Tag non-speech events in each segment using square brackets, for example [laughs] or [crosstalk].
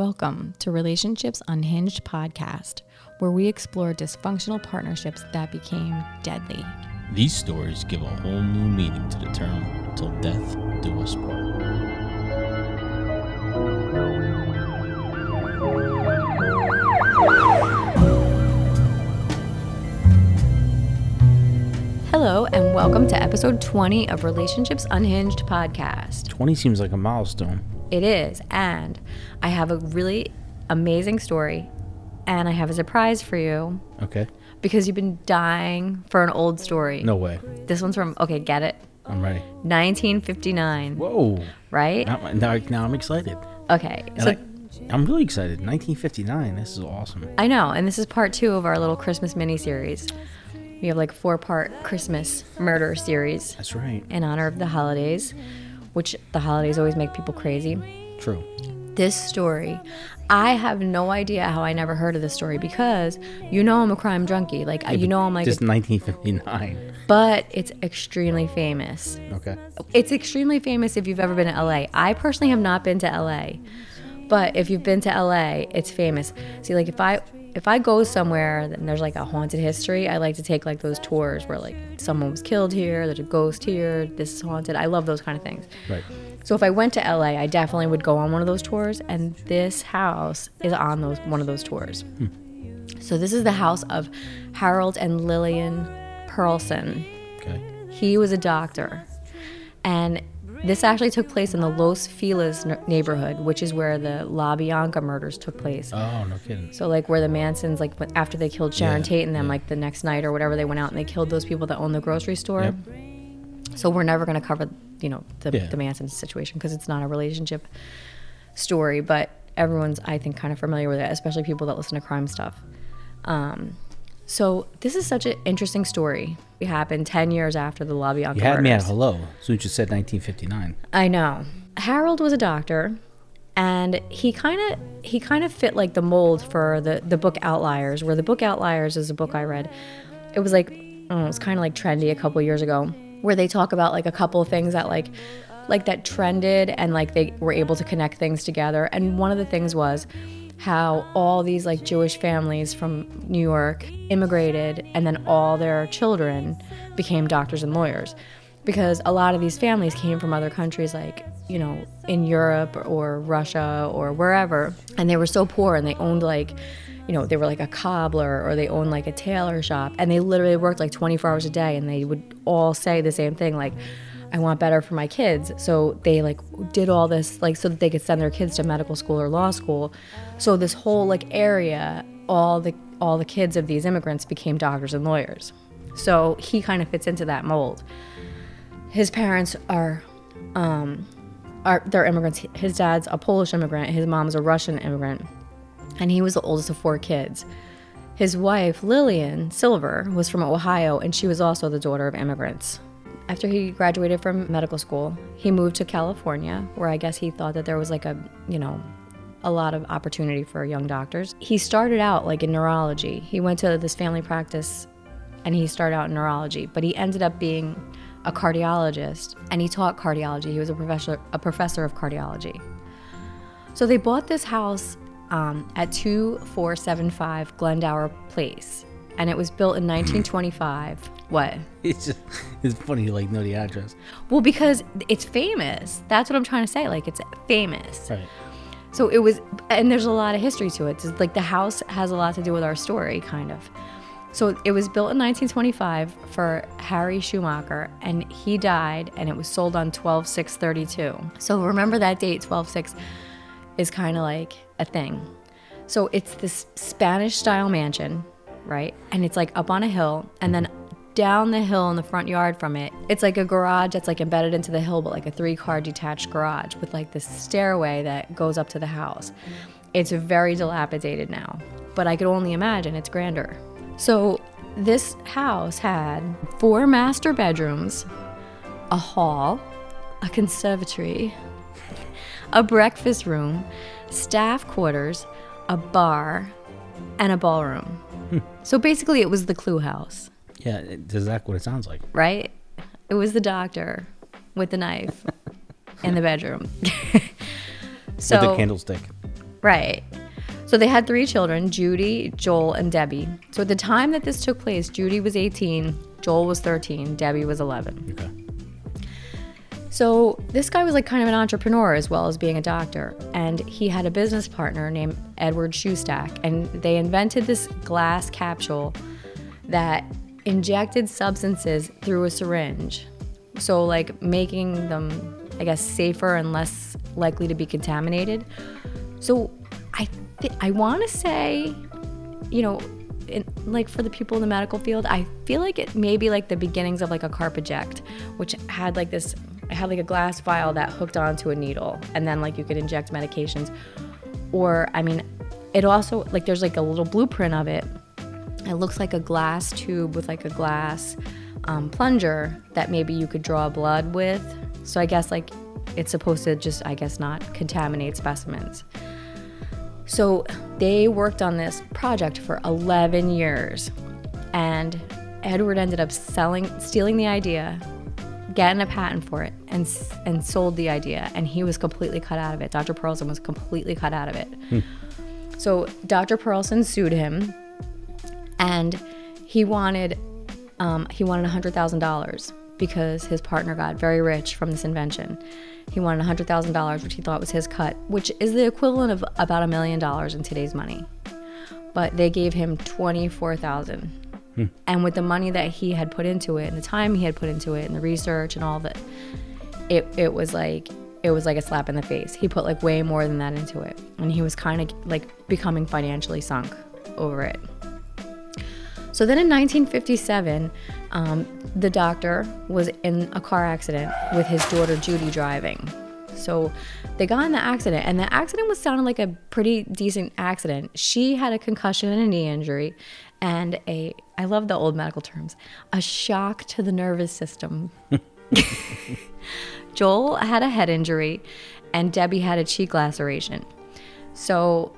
Welcome to Relationships Unhinged podcast, where we explore dysfunctional partnerships that became deadly. These stories give a whole new meaning to the term till death do us part. Hello, and welcome to episode 20 of Relationships Unhinged podcast. 20 seems like a milestone. It is, and I have a really amazing story, and I have a surprise for you Okay. because you've been dying for an old story. No way. This one's from, okay, get it? I'm ready. 1959, Whoa. right? Now, now, now I'm excited. Okay, And so I, I'm really excited. 1959. This is awesome. I know, and this is part two of our little Christmas mini series. We have like four part Christmas murder series That's right. in honor of the holidays, which the holidays always make people crazy. True. This story, I have no idea how I never heard of this story because you know I'm a crime junkie. Like you know I'm like, Just 1959. but it's extremely famous. Okay. It's extremely famous if you've ever been to LA. I personally have not been to LA, but if you've been to LA, it's famous. See, like if I if I go somewhere and there's like a haunted history, I like to take like those tours where like someone was killed here, there's a ghost here, this is haunted. I love those kind of things. Right. So if I went to LA, I definitely would go on one of those tours, and this house is on those one of those tours. Hmm. So this is the house of Harold and Lillian Perlson. Okay. He was a doctor, and this actually took place in the Los Feliz n- neighborhood, which is where the La Bianca murders took place. Oh, no kidding. So like where the Mansons, like after they killed Sharon Yeah, Tate and them, yeah. like the next night or whatever, they went out and they killed those people that owned the grocery store. Yep. So we're never going to cover, you know, the, Yeah. the Manson situation because it's not a relationship story, but everyone's, I think, kind of familiar with it, especially people that listen to crime stuff. Um, so this is such an interesting story. It happened 10 years after the La Bianca You had me at hello. As soon as you said 1959. I know. Harold was a doctor and he kind of he kind of fit like the mold for the the book Outliers, where the book Outliers is a book I read. It was like it was kind of like trendy a couple years ago, where they talk about like a couple of things that like like that trended and like they were able to connect things together. And one of the things was how all these like Jewish families from New York immigrated and then all their children became doctors and lawyers. Because a lot of these families came from other countries like you know in Europe or Russia or wherever and they were so poor and they owned like you know they were like a cobbler or they owned like a tailor shop and they literally worked like 24 hours a day and they would all say the same thing like I want better for my kids. So they like did all this like so that they could send their kids to medical school or law school. So this whole like area all the all the kids of these immigrants became doctors and lawyers. So he kind of fits into that mold. His parents are um are they're immigrants. His dad's a polish immigrant. His mom's a russian immigrant. And he was the oldest of four kids. His wife lillian silver was from ohio and she was also the daughter of immigrants after he graduated from medical school he moved to california where i guess he thought that there was like a you know a lot of opportunity for young doctors he started out like in neurology he went to this family practice and he started out in neurology, but he ended up being a cardiologist and he taught cardiology. He was a professor, a professor of cardiology. So they bought this house um, at 2475 Glendower Place, and it was built in 1925. what? [laughs] It's just, it's funny you like know the address. Well, because it's famous. That's what I'm trying to say. Like, it's famous. Right. So it was, and there's a lot of history to it. It's like the house has a lot to do with our story, kind of. So it was built in 1925 for Harry Schumacher, and he died, and it was sold on 12 6 32. So remember that date, 12 6 is kind of like a thing. So it's this Spanish style mansion, right? And it's like up on a hill, and then down the hill in the front yard from it, it's like a garage that's like embedded into the hill, but like a three car detached garage with like this stairway that goes up to the house. It's very dilapidated now, but I could only imagine it's grander. So this house had four master bedrooms, a hall, a conservatory, a breakfast room, staff quarters, a bar, and a ballroom. [laughs] so basically, it was the Clue House, Yeah, it- is that what it sounds like? right? It was the doctor with the knife [laughs] in the bedroom. so With the candlestick. Right. So they had three children Judy, Joel, and Debbie. So at the time that this took place, Judy was 18, Joel was 13, Debbie was 11. Okay. So this guy was like kind of an entrepreneur as well as being a doctor. And he had a business partner named Edward Shoestack. And they invented this glass capsule that injected substances through a syringe. So, like making them, I guess, safer and less likely to be contaminated. So, I th- I want to say, you know, in, like for the people in the medical field, I feel like it may be like the beginnings of like a Carpuject, which had like this, it had like a glass vial that hooked onto a needle, and then like you could inject medications. Or, I mean, it also like there's like a little blueprint of it. It looks like a glass tube with like a glass um, plunger that maybe you could draw blood with. So I guess like it's supposed to just, I guess, not contaminate specimens. So they worked on this project for 11 years. And Edward ended up selling, stealing the idea, getting a patent for it and and sold the idea and he was completely cut out of it. Dr Perlson was completely cut out of it. Hmm. so dr Perlson sued him and he wanted um, he wanted $100000 because his partner got very rich from this invention. He wanted $100000 which he thought was his cut which is the equivalent of about a million dollars in today's money. But they gave him 24000 Hmm. And with the money that he had put into it and the time he had put into it and the research and all that, it, it was like it was like a slap in the face. He put like way more than that into it. And he was kind of like becoming financially sunk over it. So then in 1957, um, the doctor was in a car accident with his daughter Judy driving. So they got in the accident, and the accident was sounding like a pretty decent accident. She had a concussion and a knee injury, and a I love the old medical terms a shock to the nervous system. [laughs] Joel had a head injury, and Debbie had a cheek laceration. So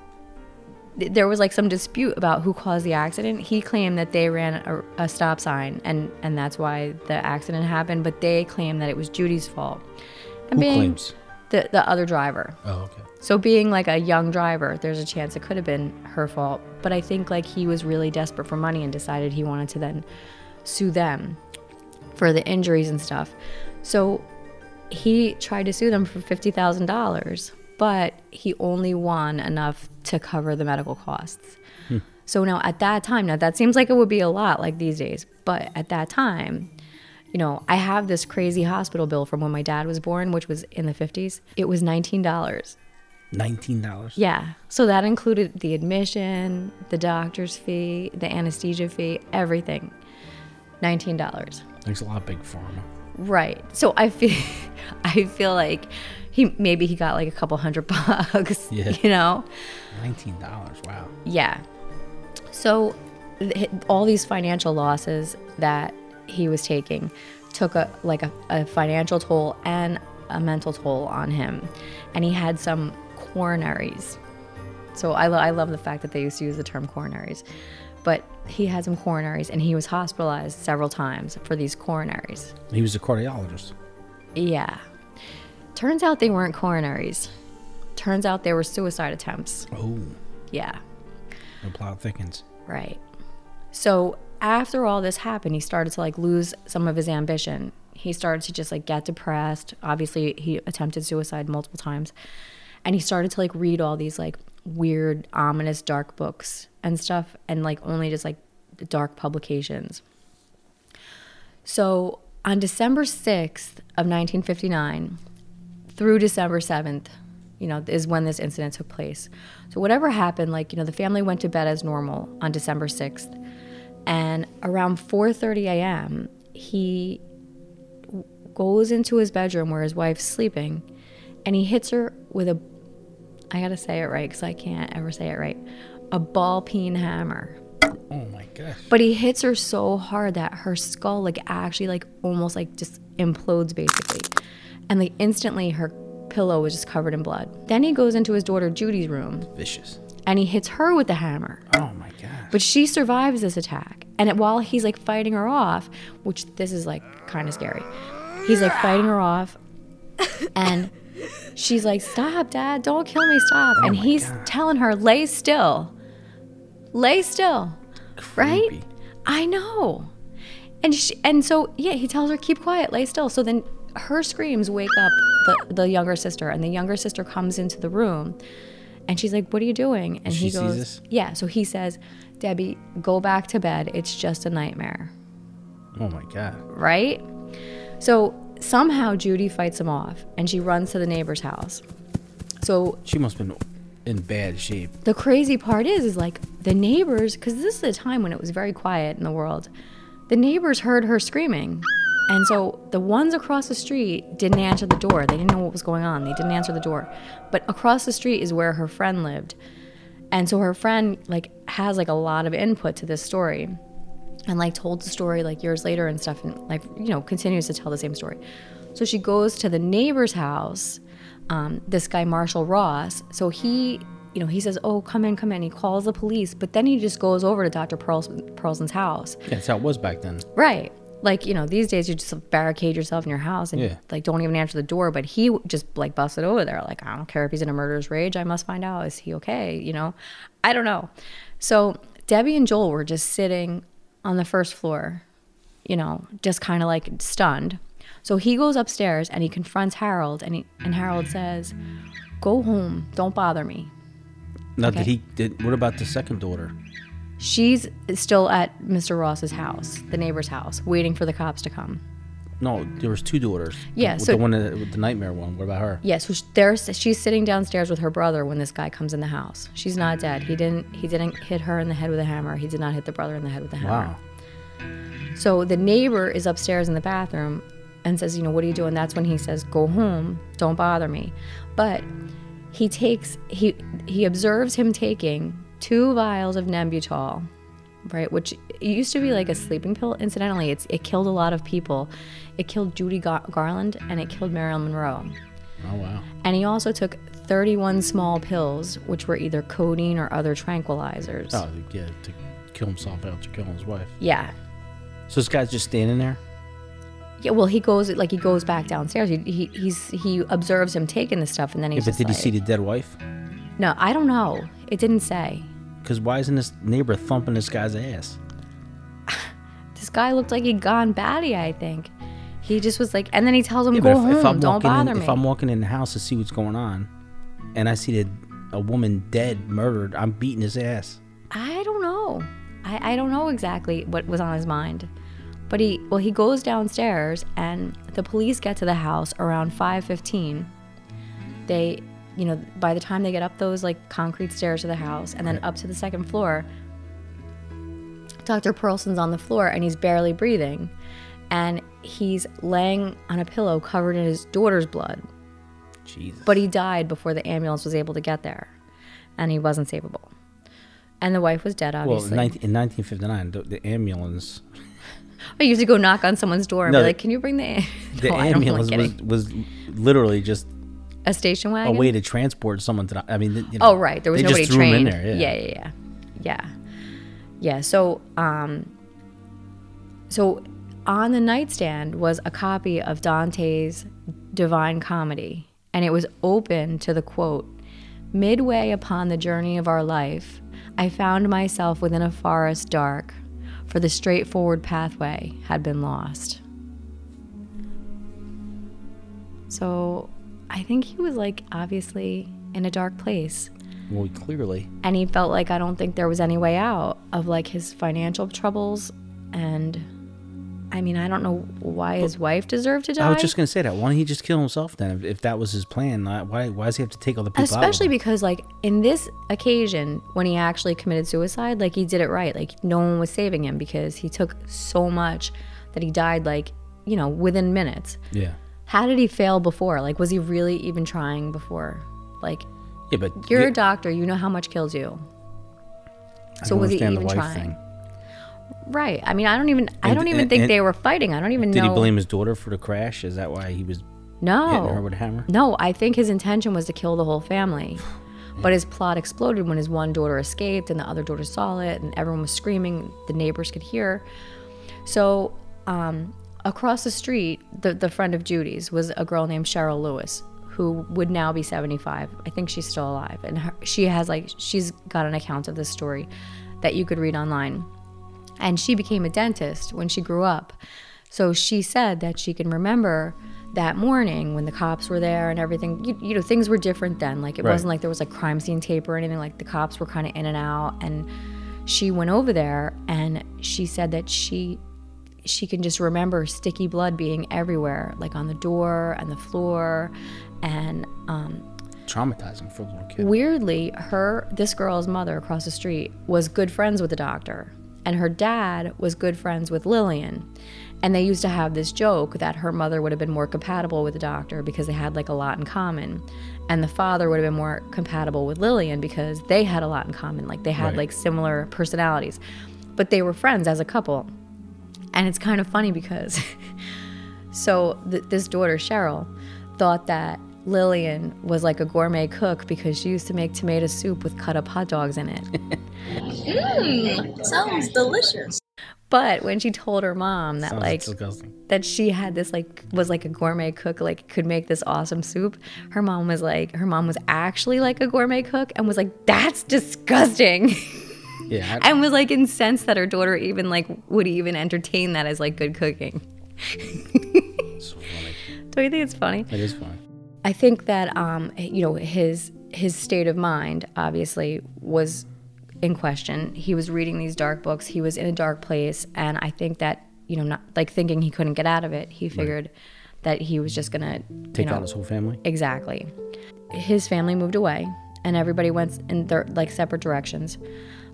th- there was like some dispute about who caused the accident. He claimed that they ran a, a stop sign, and and that's why the accident happened. But they claimed that it was Judy's fault. And Who claims? The the other driver. Oh, okay. So being like a young driver, there's a chance it could have been her fault. But I think like he was really desperate for money and decided he wanted to then sue them for the injuries and stuff. So he tried to sue them for fifty thousand dollars, but he only won enough to cover the medical costs. Hmm. So now at that time, now that seems like it would be a lot like these days, but at that time, you know, I have this crazy hospital bill from when my dad was born, which was in the 50s. It was $19. Nineteen dollars. Yeah. So that included the admission, the doctor's fee, the anesthesia fee, everything. $19. Thanks a lot, Big Pharma. Right. So I feel [laughs] I feel like he maybe he got like a couple hundred [laughs] bucks, Yeah. you know? Nineteen dollars. Wow. Yeah. So th- all these financial losses that he was taking took a like a, a financial toll and a mental toll on him, and he had some coronaries. So I, lo- I love the fact that they used to use the term coronaries, but he had some coronaries, and he was hospitalized several times for these coronaries. He was a cardiologist. Yeah. Turns out they weren't coronaries. Turns out they were suicide attempts. Oh, Yeah. the plot thickens. Right. So after all this happened, he started to like lose some of his ambition. He started to just like get depressed. Obviously, he attempted suicide multiple times. And he started to like read all these like weird, ominous, dark books and stuff, and like only just like dark publications. So on December 6th of 1959 through December 7th, you know, is when this incident took place. So whatever happened, like, you know, the family went to bed as normal on December 6th. And around 4:30 a.m., he goes into his bedroom where his wife's sleeping and he hits her with a I got to say it right cuz I can't ever say it right. A ball peen hammer. Oh my gosh. But he hits her so hard that her skull like actually like almost like just implodes basically. And like instantly her pillow was just covered in blood. Then he goes into his daughter Judy's room Vicious. And he hits her with the hammer. Oh my god. But she survives this attack. And it- while he's like fighting her off, which this is like kind of scary, he's like fighting her off. And she's like, "Stop, Dad! Don't kill me! Stop!" Oh and Oh my he's God. telling her, "Lay still, lay still." Right? I know. And she, and so yeah, he tells her keep quiet, lay still. So then her screams wake up the, the younger sister, and the younger sister comes into the room, and she's like, "What are you doing?" And She he goes? "Yeah." So he says, "Debbie, go back to bed. It's just a nightmare." Oh my god. Right? So somehow Judy fights him off, and she runs to the neighbor's house. So She must have been in bad shape. the crazy part is is like the neighbors because this is a time when it was very quiet in the world the neighbors heard her screaming and so the ones across the street didn't answer the door. They didn't know what was going on. They didn't answer the door. But across the street is where her friend lived. And so her friend like has like a lot of input to this story and like told the story like years later and stuff and like you know continues to tell the same story. So she goes to the neighbor's house um, this guy marshall ross. So he you know he says oh come in come in. He calls the police but then he just goes over to dr Perls- perlson's house. Yeah, that's how it was back then. right like you know these days you just barricade yourself in your house and Yeah. like don't even answer the door but he just like busted over there like i don't care if he's in a murderous rage i must find out is he okay you know i don't know so debbie and joel were just sitting on the first floor you know just kind of like stunned so he goes upstairs and he confronts harold and he and harold says go home don't bother me Now, Okay. did he? Did what about the second daughter? She's still at mr ross's house the neighbor's house waiting for the cops to come No, there was two daughters. Yeah, the, so- the one that, with the nightmare one. What about her? Yeah, so there's she's sitting downstairs with her brother when this guy comes in the house. She's not dead. He didn't he didn't hit her in the head with a hammer. He did not hit the brother in the head with a hammer. Wow. So the neighbor is upstairs in the bathroom and says, you know, what are you doing? That's when he says, go home, don't bother me. But he takes he he observes him taking two vials of Nembutal, right? Which it used to be like a sleeping pill. Incidentally, it's it killed a lot of people. It killed Judy Gar- Garland and it killed Marilyn Monroe. Oh wow. And he also took 31 small pills, which were either codeine or other tranquilizers. Oh yeah, to kill himself after killing his wife. Yeah. So this guy's just standing there. Yeah, well, he goes like he goes back downstairs. He, he he's he observes him taking the stuff, and then Yeah, but did he see the dead wife? No, I don't know. It didn't say. Because why isn't this neighbor thumping this guy's ass? [sighs] This guy looked like he'd gone batty. I think he just was like, and then he tells him, Yeah, "Go but if, home, if I'm don't walking bother in, me." if I'm walking in the house to see what's going on, and I see the, a woman dead, murdered, I'm beating his ass. I don't know. I, I don't know exactly what was on his mind. But he well he goes downstairs and the police get to the house around 5:15. They you know by the time they get up those like concrete stairs to the house and then Right. up to the second floor Dr. Perlson's on the floor and he's barely breathing and he's laying on a pillow covered in his daughter's blood. Jesus. But he died before the ambulance was able to get there and he wasn't savable. And the wife was dead well, obviously. in, 19, in 1959, the, the ambulance, [laughs] I used to go knock on someone's door and No, be like, "Can you bring the am-" [laughs] the No, don't ambulance was, was literally just a station wagon, a way to transport someone to. The, I mean, you know, oh, right. There was nobody just threw him trained. in there. Yeah. yeah, yeah, yeah, yeah, yeah. So, um, so on the nightstand was a copy of Dante's Divine Comedy, and it was open to the quote: "Midway upon the journey of our life, I found myself within a forest dark." For the straightforward pathway had been lost. So I think he was like obviously in a dark place. Well, clearly. And he felt like I don't think there was any way out of like his financial troubles. And I mean, I don't know why his wife deserved to die. I was just gonna say that. Why don't he just kill himself then? If, if that was his plan, why why does he have to take other people out? with Especially because, like, in this occasion, when he actually committed suicide, like, he did it right. Like, no one was saving him because he took so much that he died, like, you know, within minutes. yeah, How did he fail before? Like, was he really even trying before? Like, yeah, but You're yeah, a doctor. You know how much kills you. I So was he even trying? thing. Right. I mean, I don't even. I And- don't even and- think and- they were fighting. I don't even Did know. Did he blame his daughter for the crash? Is that why he was hitting her No. with a hammer? No. I think his intention was to kill the whole family, [sighs] but his plot exploded when his one daughter escaped and the other daughter saw it, and everyone was screaming. The neighbors could hear. So, um, across the street, the the friend of Judy's was a girl named Cheryl Lewis, who would now be 75. I think she's still alive. And her, she has like, she's got an account of this story that you could read online. And she became a dentist when she grew up. So she said that she can remember that morning when the cops were there and everything. You, you know, things were different then. Like it Right. wasn't like there was like crime scene tape or anything. Like the cops were kind of in and out. And she went over there and she said that she she can just remember sticky blood being everywhere, like on the door and the floor. And um, Traumatizing for a little kid. weirdly, her this girl's mother across the street was good friends with the doctor, and her dad was good friends with Lillian. And they used to have this joke that her mother would have been more compatible with the doctor because they had like a lot in common. And the father would have been more compatible with Lillian because they had a lot in common. Like they had Right. like similar personalities. But they were friends as a couple. And it's kind of funny because [laughs] so th- this daughter Cheryl thought that Lillian was like a gourmet cook because she used to make tomato soup with cut up hot dogs in it. [laughs] Mmm, sounds delicious. but when she told her mom that Sounds like disgusting. that she had this like was like a gourmet cook like could make this awesome soup, her mom was like her mom was actually like a gourmet cook and was like that's disgusting. [laughs] Yeah. I, and was like incensed that her daughter even like would even entertain that as like good cooking. so funny. [laughs] Don't you think it's funny? It is funny. I think that um, you know his his state of mind obviously was in question. He was reading these dark books. He was in a dark place, and I think that you know, not like thinking he couldn't get out of it. He figured that he was just gonna Take you know, out his whole family. Exactly. His family moved away, and everybody went in their like separate directions.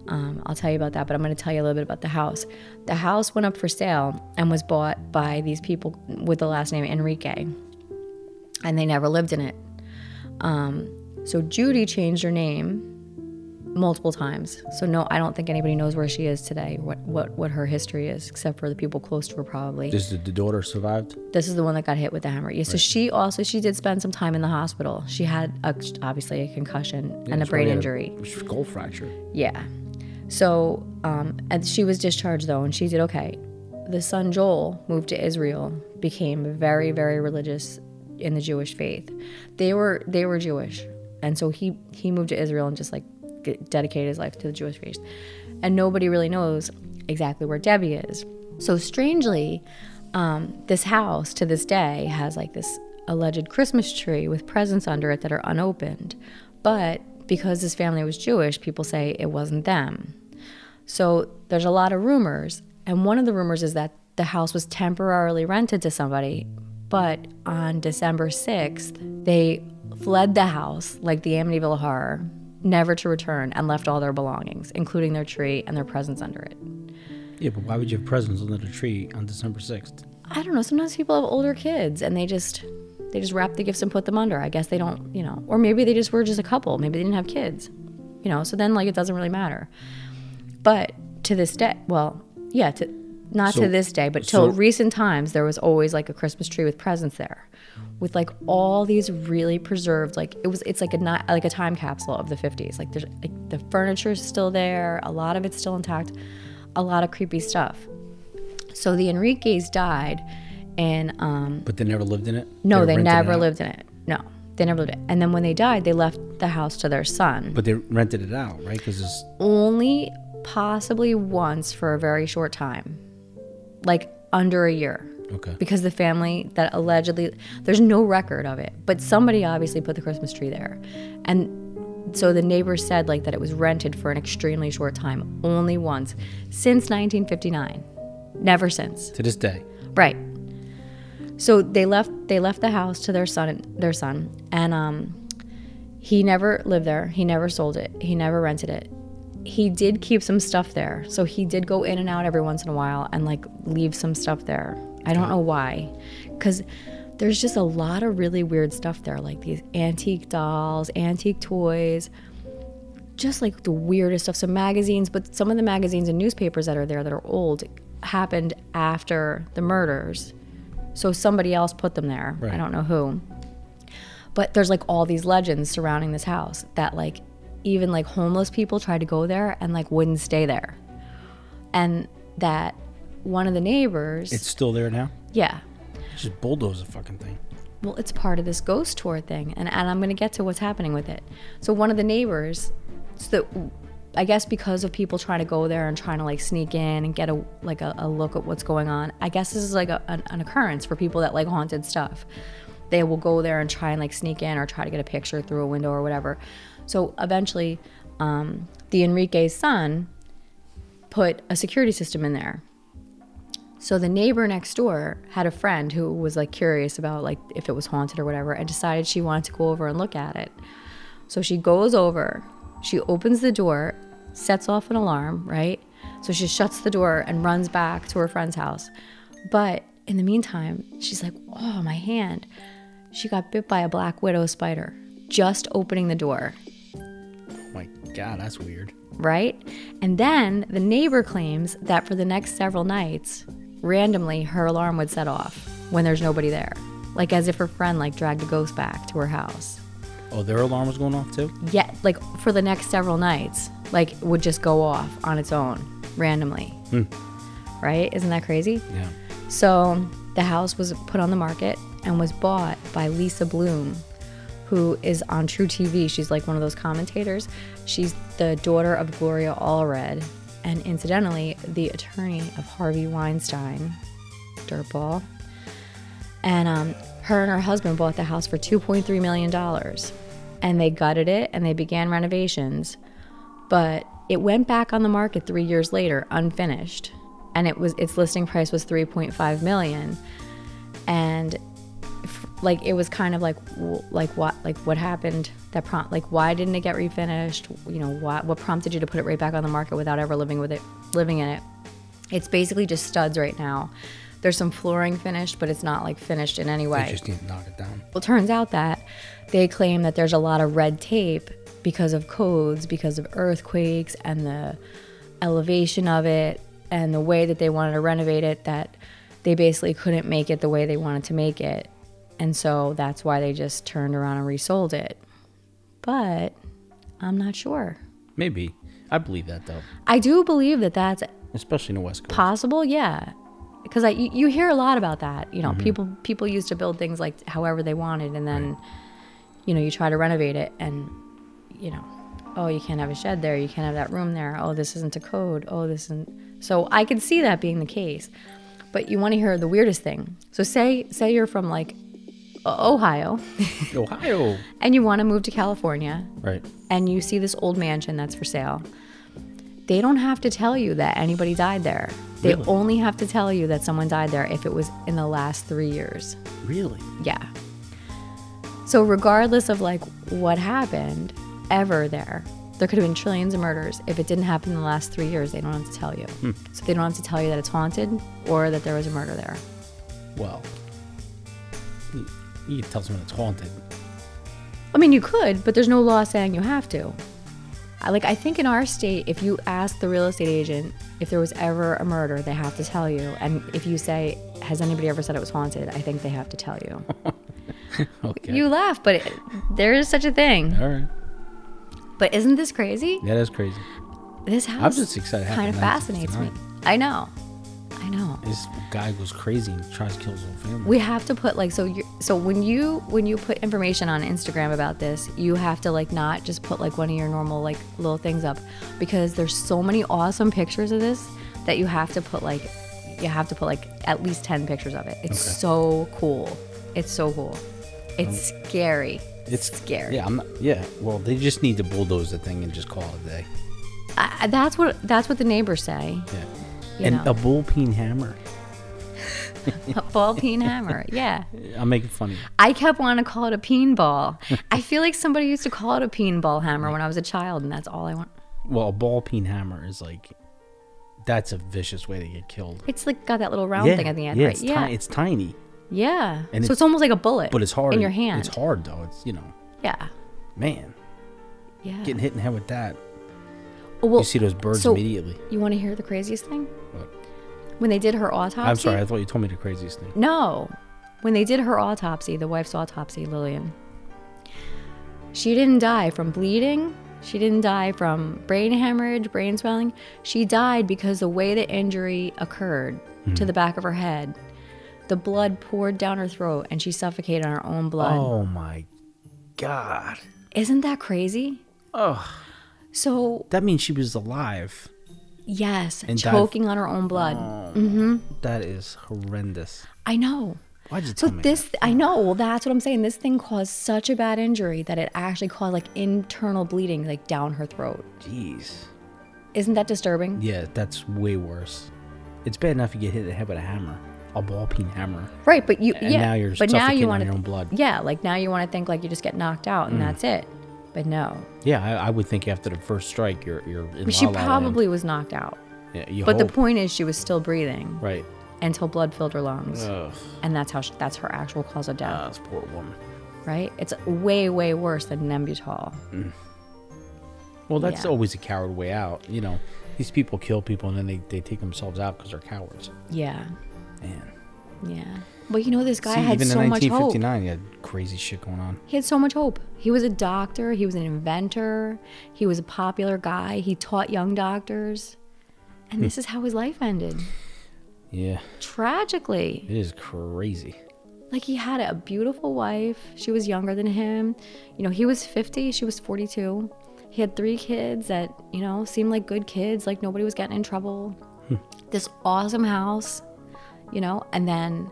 Um, I'll tell you about that, but I'm going to tell you a little bit about the house. The house went up for sale and was bought by these people with the last name Enrique, and they never lived in it. Um, so Judy changed her name multiple times. So no, I don't think anybody knows where she is today, what what what her history is, except for the people close to her probably Just the, the daughter survived. this is the one that got hit with the hammer. Yeah, so she also she did spend some time in the hospital. She had a, obviously a concussion and a brain why he had injury. a Skull fracture. Yeah. So um, and she was discharged though, and she did okay. The son Joel moved to Israel, became very very religious in the Jewish faith. They were they were Jewish, and so he he moved to Israel and just like dedicated his life to the Jewish faith. And nobody really knows exactly where Debbie is. So strangely, um, this house to this day has like this alleged Christmas tree with presents under it that are unopened. But because this family was Jewish, people say it wasn't them. So there's a lot of rumors, and one of the rumors is that the house was temporarily rented to somebody, but on December 6th, they fled the house like the Amityville Horror, never to return, and left all their belongings, including their tree and their presents under it. Yeah, but why would you have presents under the tree on December sixth? I don't know. Sometimes people have older kids and they just they just wrap the gifts and put them under. I guess they don't, you know, or maybe they just were just a couple. Maybe they didn't have kids, you know. So then like it doesn't really matter. But to this day, well, yeah, to not So- to this day, but till so- recent times, there was always like a Christmas tree with presents there, with like all these really preserved like it was it's like a ni- like a time capsule of the 50s. Like there's like the furniture's still there, a lot of it's still intact, a lot of creepy stuff. So the Enriques died, and um, But they never lived in it. no, they it never lived in it. No, they never lived it. And then when they died, they left the house to their son. But they rented it out, right? Because it's Only possibly once for a very short time, like under a year. okay. Because the family that allegedly, there's no record of it, but somebody obviously put the Christmas tree there. And so the neighbors said like that it was rented for an extremely short time, only once, since 1959. Never since. To this day. Right. So they left they left the house to their son their son and um he never lived there. He never sold it. He never rented it. He did keep some stuff there. So he did go in and out every once in a while and like leave some stuff there. I don't know why. Cuz there's just a lot of really weird stuff there like these antique dolls, antique toys, just like the weirdest stuff. Some magazines, but some of the magazines and newspapers that are there that are old happened after the murders. So somebody else put them there. I don't know who. But there's like all these legends surrounding this house that like even like homeless people tried to go there and like wouldn't stay there. And that one of the neighbors, It's still there now. yeah, Just bulldoze the fucking thing. well, it's part of this ghost tour thing, and, and I'm going to get to what's happening with it. So one of the neighbors, so that I guess because of people trying to go there and trying to like sneak in and get a like a, a look at what's going on. I guess this is like a, an, an occurrence for people that like haunted stuff. They will go there and try and like sneak in or try to get a picture through a window or whatever. So eventually, um, the Enrique's son put a security system in there. So the neighbor next door had a friend who was like curious about like if it was haunted or whatever and decided she wanted to go over and look at it. So she goes over, she opens the door, sets off an alarm, right? So she shuts the door and runs back to her friend's house. But in the meantime, she's like, "Oh, my hand." She got bit by a black widow spider just opening the door Oh my god, that's weird. right? And then the neighbor claims that for the next several nights, randomly her alarm would set off when there's nobody there. Like as if her friend like dragged a ghost back to her house. Oh, their alarm was going off too? Yeah, like for the next several nights, like would just go off on its own randomly. Hmm. Right? Isn't that crazy? Yeah. So the house was put on the market and was bought by Lisa Bloom, who is on truTV. She's like one of those commentators. She's the daughter of Gloria Allred, and incidentally, the attorney of Harvey Weinstein, dirtball. And um, her and her husband bought the house for $2.3 million. And they gutted it and they began renovations. But it went back on the market three years later, unfinished. And it was its listing price was 3.5 million. And f- like it was kind of like w- like what like what happened that prompt like why didn't it get refinished? You know what what prompted you to put it right back on the market without ever living with it living in it? It's basically just studs right now. There's some flooring finished but it's not like finished in any way. They just need to knock it down. well, turns out that they claim that there's a lot of red tape because of codes, because of earthquakes and the elevation of it and the way that they wanted to renovate it, that they basically couldn't make it the way they wanted to make it. And so that's why they just turned around and resold it. But I'm not sure. Maybe. I believe that though. I do believe that that's Especially in the West Coast. possible yeah because I, you, you hear a lot about that you know mm-hmm. people people used to build things like however they wanted and then you know you try to renovate it and you know oh you can't have a shed there you can't have that room there oh this isn't a code oh this isn't so i could see that being the case but you want to hear the weirdest thing so say say you're from like ohio [laughs] Ohio. and you want to move to california Right. and you see this old mansion that's for sale, they don't have to tell you that anybody died there. They Really? only have to tell you that someone died there if it was in the last three years. Really? Yeah. So, regardless of like what happened ever there, there could have been trillions of murders. If it didn't happen in the last three years, they don't have to tell you. Hmm. So, they don't have to tell you that it's haunted or that there was a murder there. Well, you, you can tell someone it's haunted. I mean, you could, but there's no law saying you have to. I, like, I think in our state, if you ask the real estate agent if there was ever a murder, they have to tell you. And if you say, "Has anybody ever said it was haunted?" I think they have to tell you. [laughs] Okay. You laugh, but it, there is such a thing. All right. But isn't this crazy? Yeah, that's crazy. This house I'm just excited kind of fascinates me. I know, I know. This guy goes crazy and tries to kill his whole family. We have to put like so you so when you when you put information on Instagram about this, you have to like not just put like one of your normal like little things up because there's so many awesome pictures of this that you have to put like you have to put like at least 10 pictures of it. It's Okay. so cool. It's so cool. It's scary. It's scary. Yeah, I'm not. Yeah. Well, they just need to bulldoze the thing and just call it a day. I, that's what that's what the neighbors say. Yeah. You and know. a bullpen hammer. [laughs] A ball peen hammer. Yeah. [laughs] I'm making fun of you. I kept wanting to call it a peen ball. [laughs] I feel like somebody used to call it a peen ball hammer when I was a child, and that's all I want. Well, a ball peen hammer is like, that's a vicious way to get killed. It's like got that little round yeah, thing at the end, yeah, right? It's yeah, Ti- it's tiny, yeah. and so it's- it's almost like a bullet, but it's hard in your hand. It's hard though. It's you know, Yeah, man, yeah. getting hit in the head with that. Oh, well, you see those birds so immediately. You want to hear the craziest thing? What? When they did her autopsy. I'm sorry. I thought you told me the craziest thing. No. When they did her autopsy, the wife's autopsy, Lillian, she didn't die from bleeding. She didn't die from brain hemorrhage, brain swelling. She died because the way the injury occurred to mm-hmm. the back of her head, The blood poured down her throat and she suffocated on her own blood. Oh my god. Isn't that crazy? Oh, So, that means she was alive. yes, And choking on her own blood. Oh, mm-hmm. That is horrendous. I know. Why'd you tell So me? this, I know. Well, that's what I'm saying. This thing caused such a bad injury that it actually caused like internal bleeding, like down her throat. Jeez. Isn't that disturbing? Yeah, that's way worse. It's bad enough you get hit in the head with a hammer, a ball peen hammer. Right, but you, And yeah, now you're but now you want your own blood. Yeah, like now you want to think like you just get knocked out Mm. and that's it. But no, Yeah, I, I would think after the first strike, you're you're in she la land. probably was knocked out. Yeah, you But the point is, she was still breathing right. until blood filled her lungs, Ugh, and that's how she, that's her actual cause of death. ah, this poor woman. right? It's way way worse than Nembutal. Well, that's Yeah. always a coward way out. You know, these people kill people and then they, they take themselves out because they're cowards. Yeah, Man. yeah. But you know, this guy See, had even so in much hope. 1959, he had crazy shit going on. He had so much hope. He was a doctor. He was an inventor. He was a popular guy. He taught young doctors. And hmm. this is how his life ended. Yeah, Tragically. it is crazy. Like he had a beautiful wife. She was younger than him. You know, he was 50, she was 42. He had three kids that, you know, seemed like good kids, like nobody was getting in trouble. Hmm. this awesome house, you know, and then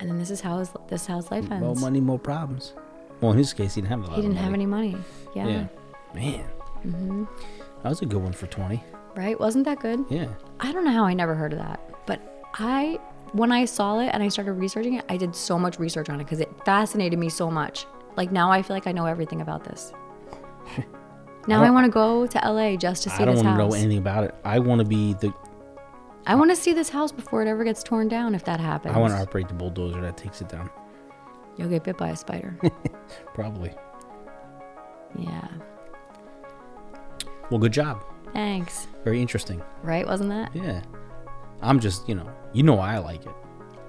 and then this is how his this is how his life ends. More money, more problems. Well, in his case, he didn't have a lot he didn't have any money. Yeah. Yeah. Man. Mm-hmm. That was a good one for 20. Right? Wasn't that good? Yeah. I don't know how I never heard of that, but I, when I saw it and I started researching it, I did so much research on it because it fascinated me so much. Like now I feel like I know everything about this. [laughs] now I, don't- want to go to LA just to see I don't want to know anything about it. I want to be the. I want to see this house before it ever gets torn down. If that happens, I want to operate the bulldozer that takes it down. You'll get bit by a spider. [laughs] Probably. yeah. Well, good job. Thanks. Very interesting. Right? Wasn't that? Yeah. I'm just, you know, you know I like it.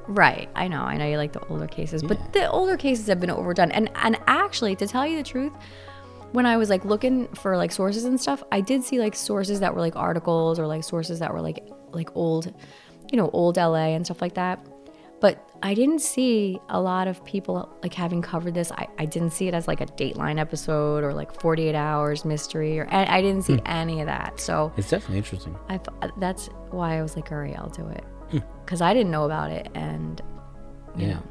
Right. I know. I know you like the older cases, Yeah. but the older cases have been overdone. And and actually, to tell you the truth, when I was like looking for like sources and stuff, I did see like sources that were like articles or like sources that were like like old, you know, old LA and stuff like that. But I didn't see a lot of people like having covered this. I, I didn't see it as like a Dateline episode or like 48 Hours mystery or I, I didn't see Hmm. any of that. So It's definitely interesting. I th- that's why I was like, all right, I'll do it Hmm. because I didn't know about it and you yeah. know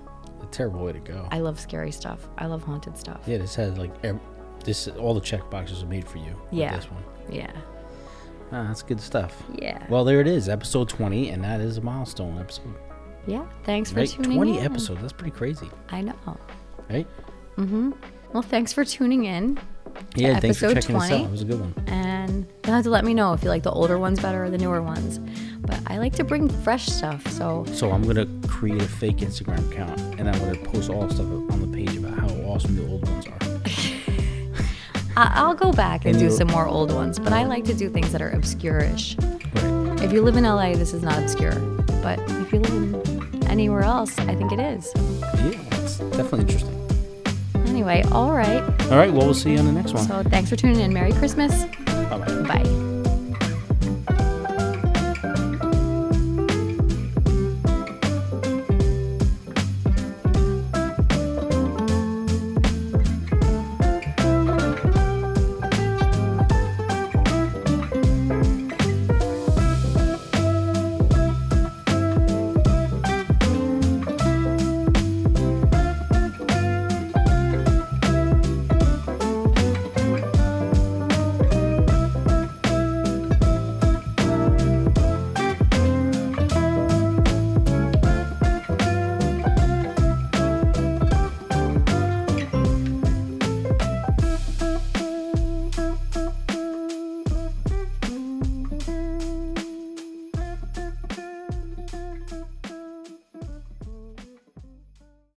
A terrible way to go. I love scary stuff. I love haunted stuff. yeah, this has like ev- this. All the check boxes are made for you. Yeah. This one. Yeah. Ah, that's good stuff. Yeah. Well, there it is, episode 20, and that is a milestone episode. yeah. Thanks for Right? tuning 20 in. episodes. That's pretty crazy, I know. right? Mm hmm. Well, thanks for tuning in. Yeah, thanks for episode checking us 20. out. It was a good one. And you'll have to let me know if you like the older ones better or the newer ones. But I like to bring fresh stuff. So So I'm gonna create a fake Instagram account, and I'm gonna post all stuff on the page about how awesome the old ones are. I- I'll go back and And do some more old ones. But I like to do things that are obscure-ish. Right. If you live in LA, this is not obscure. But if you live anywhere else, I think it is. Yeah, it's definitely interesting. Anyway, all right. All right. Well, we'll see you on the next one. So thanks for tuning in. Merry Christmas. Bye bye. Bye.